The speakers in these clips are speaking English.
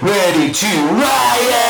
ready to riot!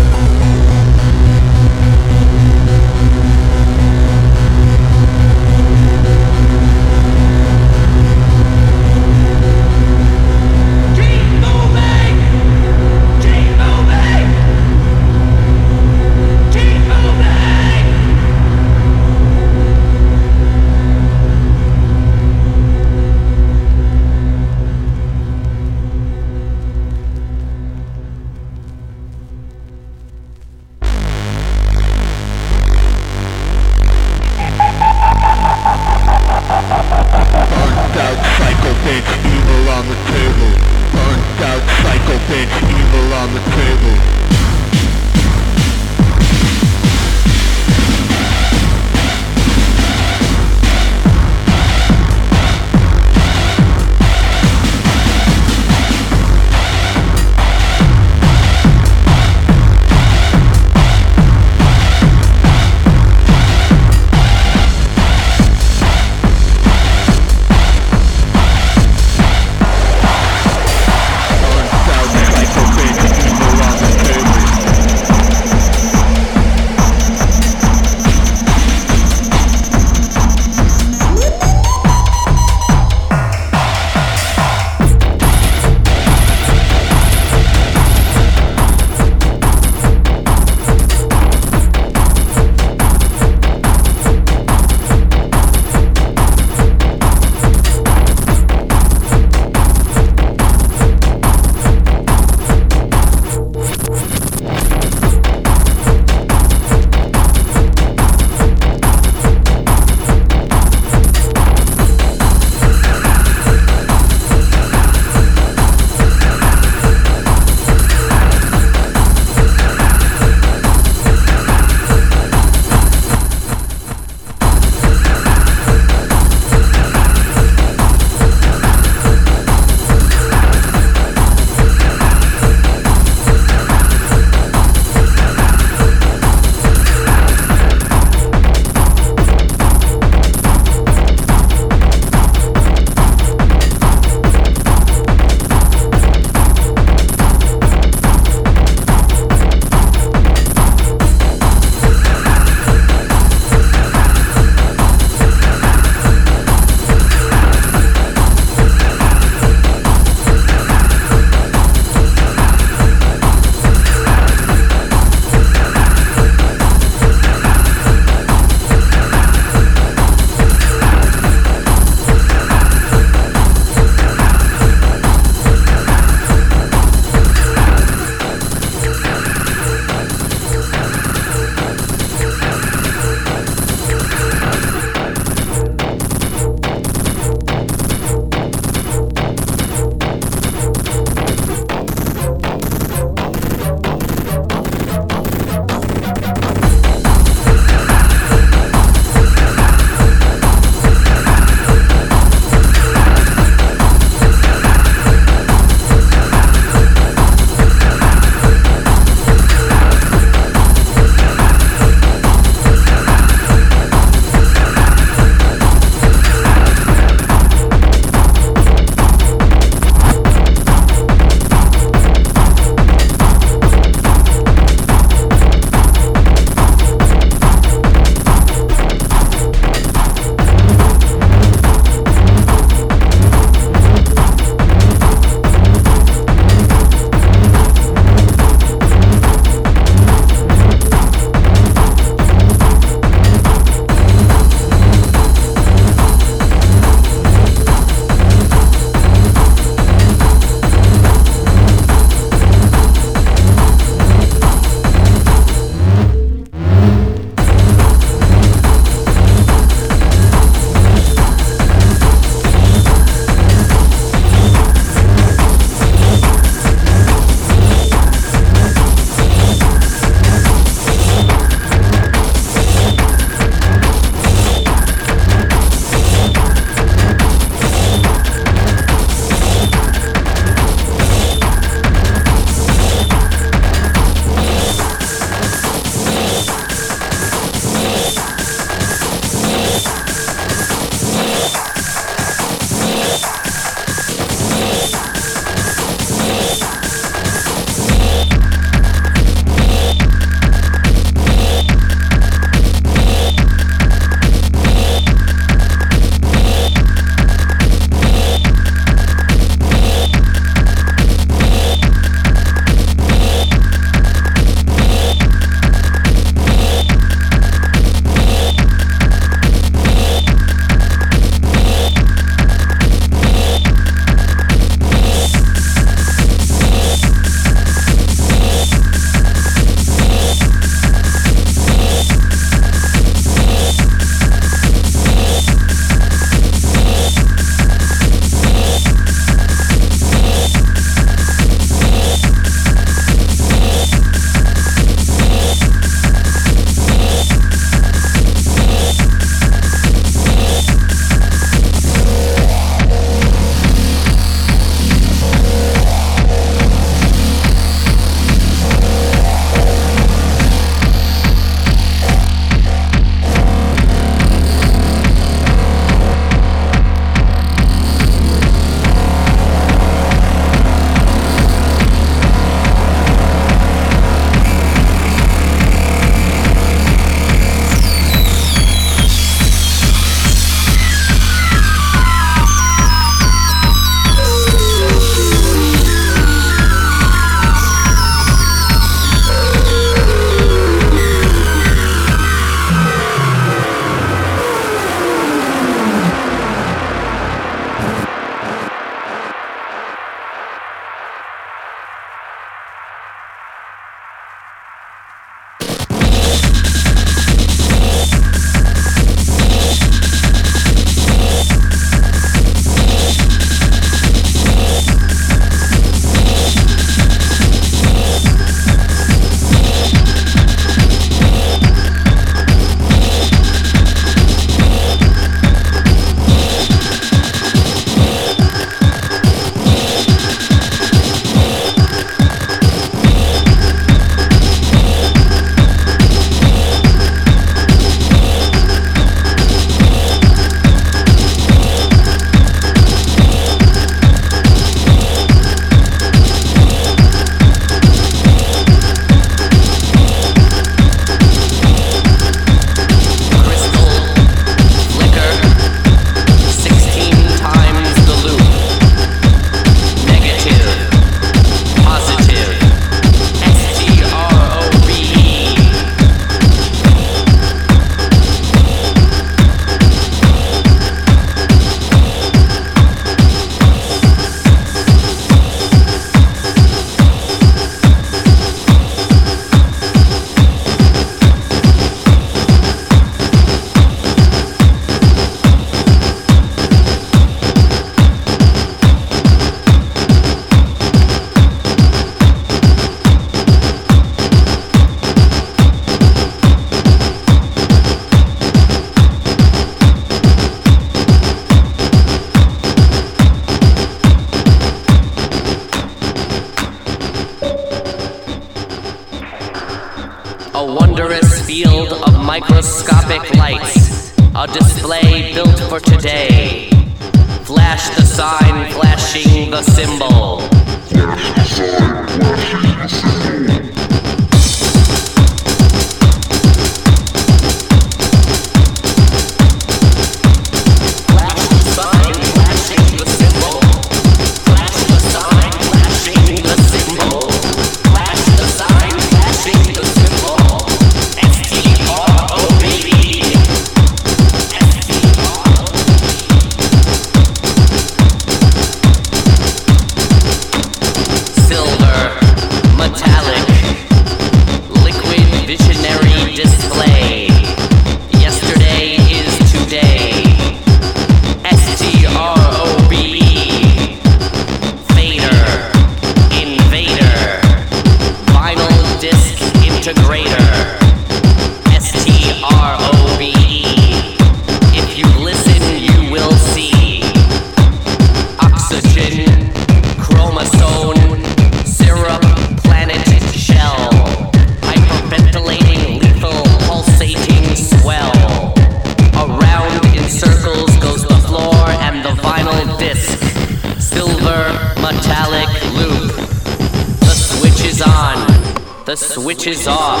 The switch is off.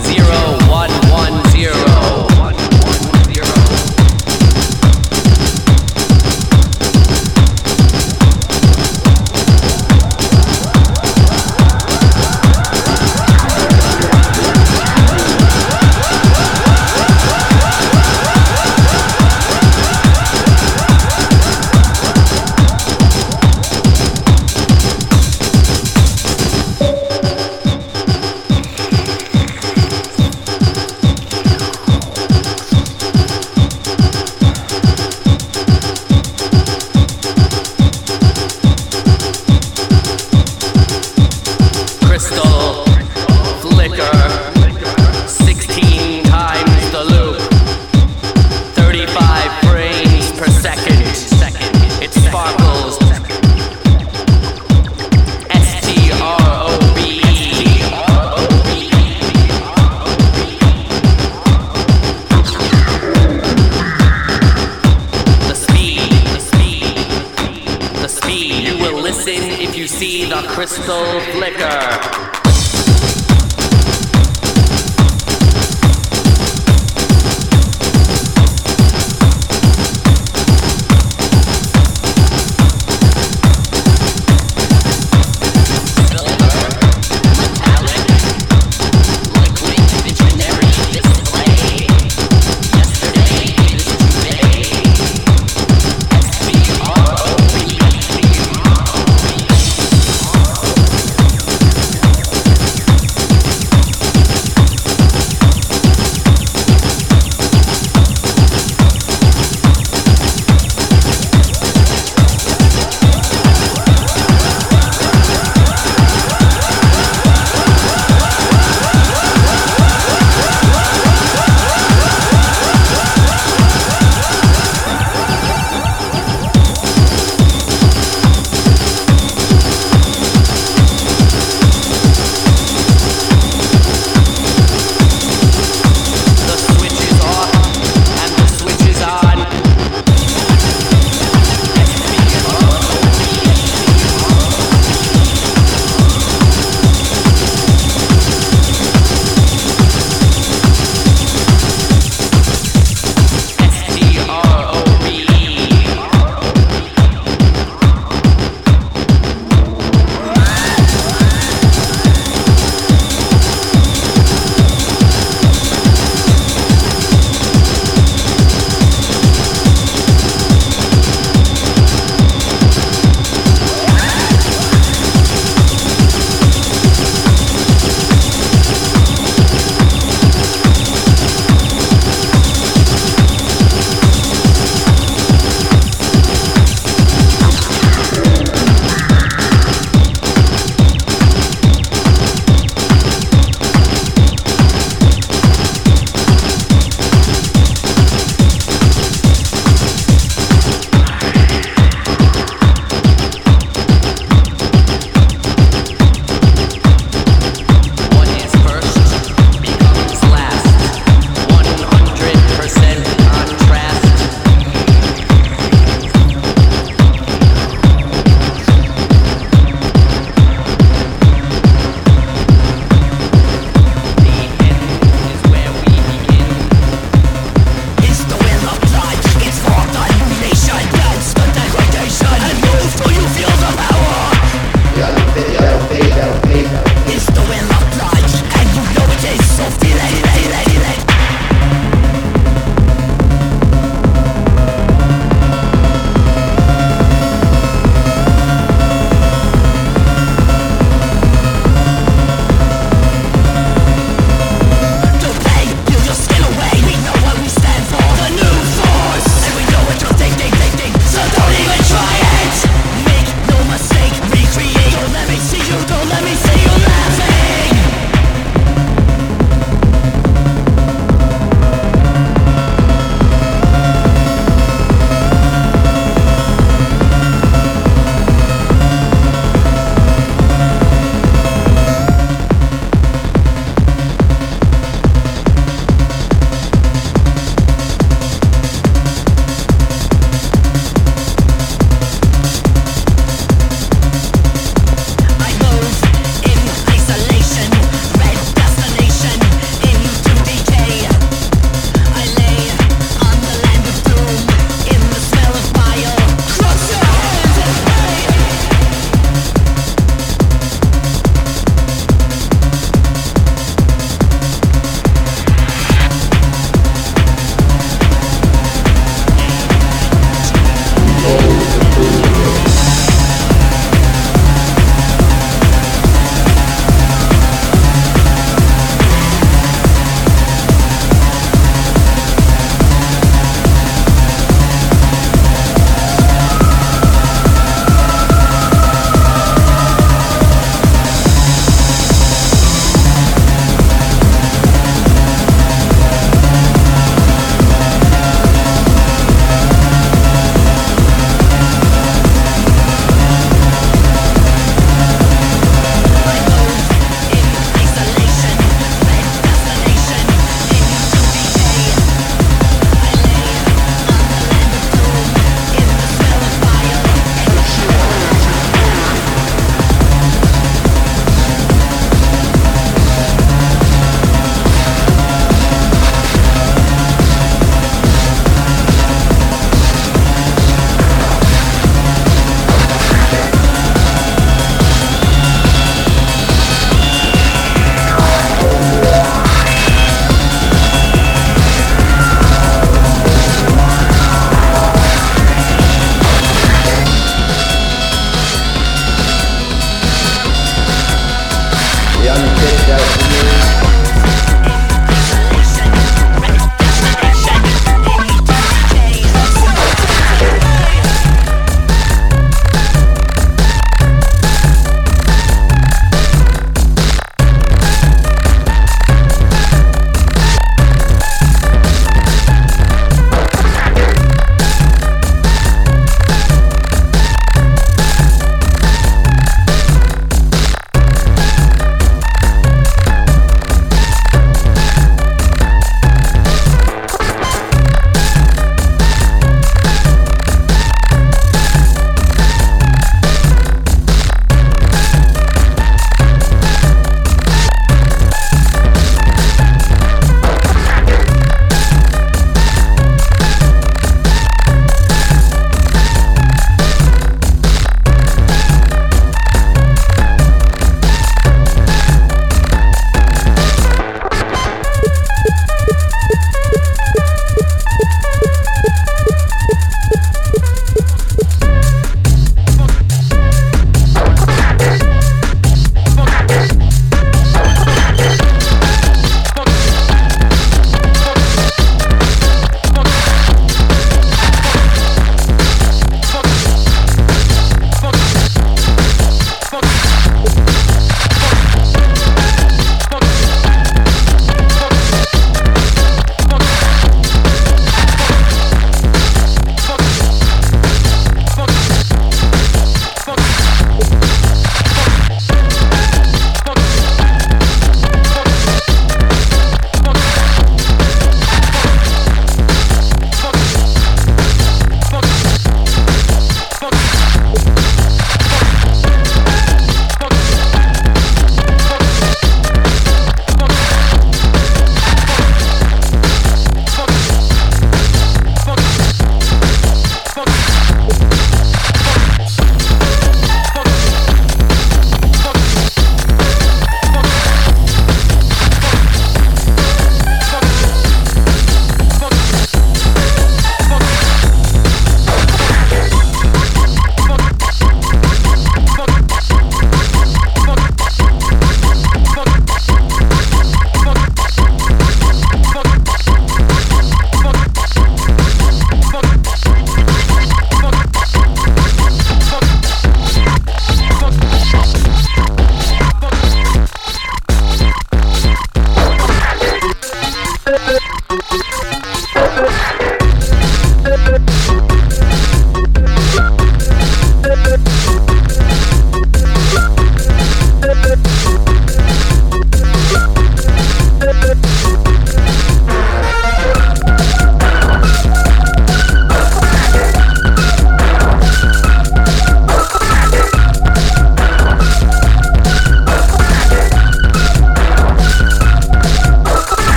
Zero one one zero.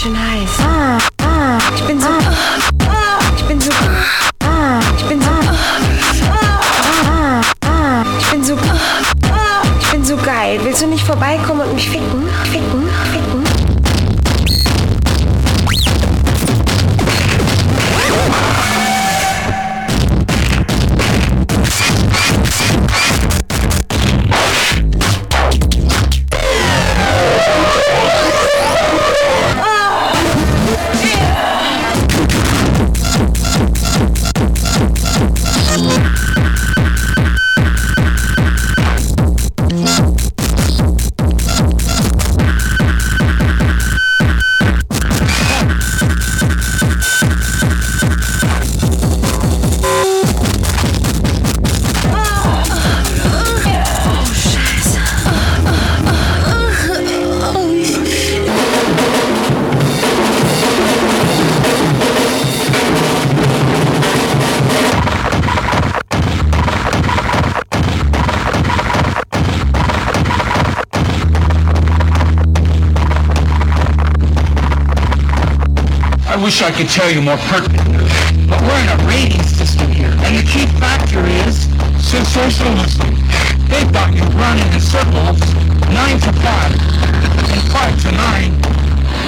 Szene I wish I could tell you more pertinent news, but we're in a rating system here, and the key factor is sensationalism. They've got you running in circles, nine to five, and five to nine.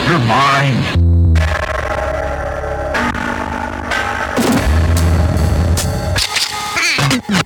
You're mine.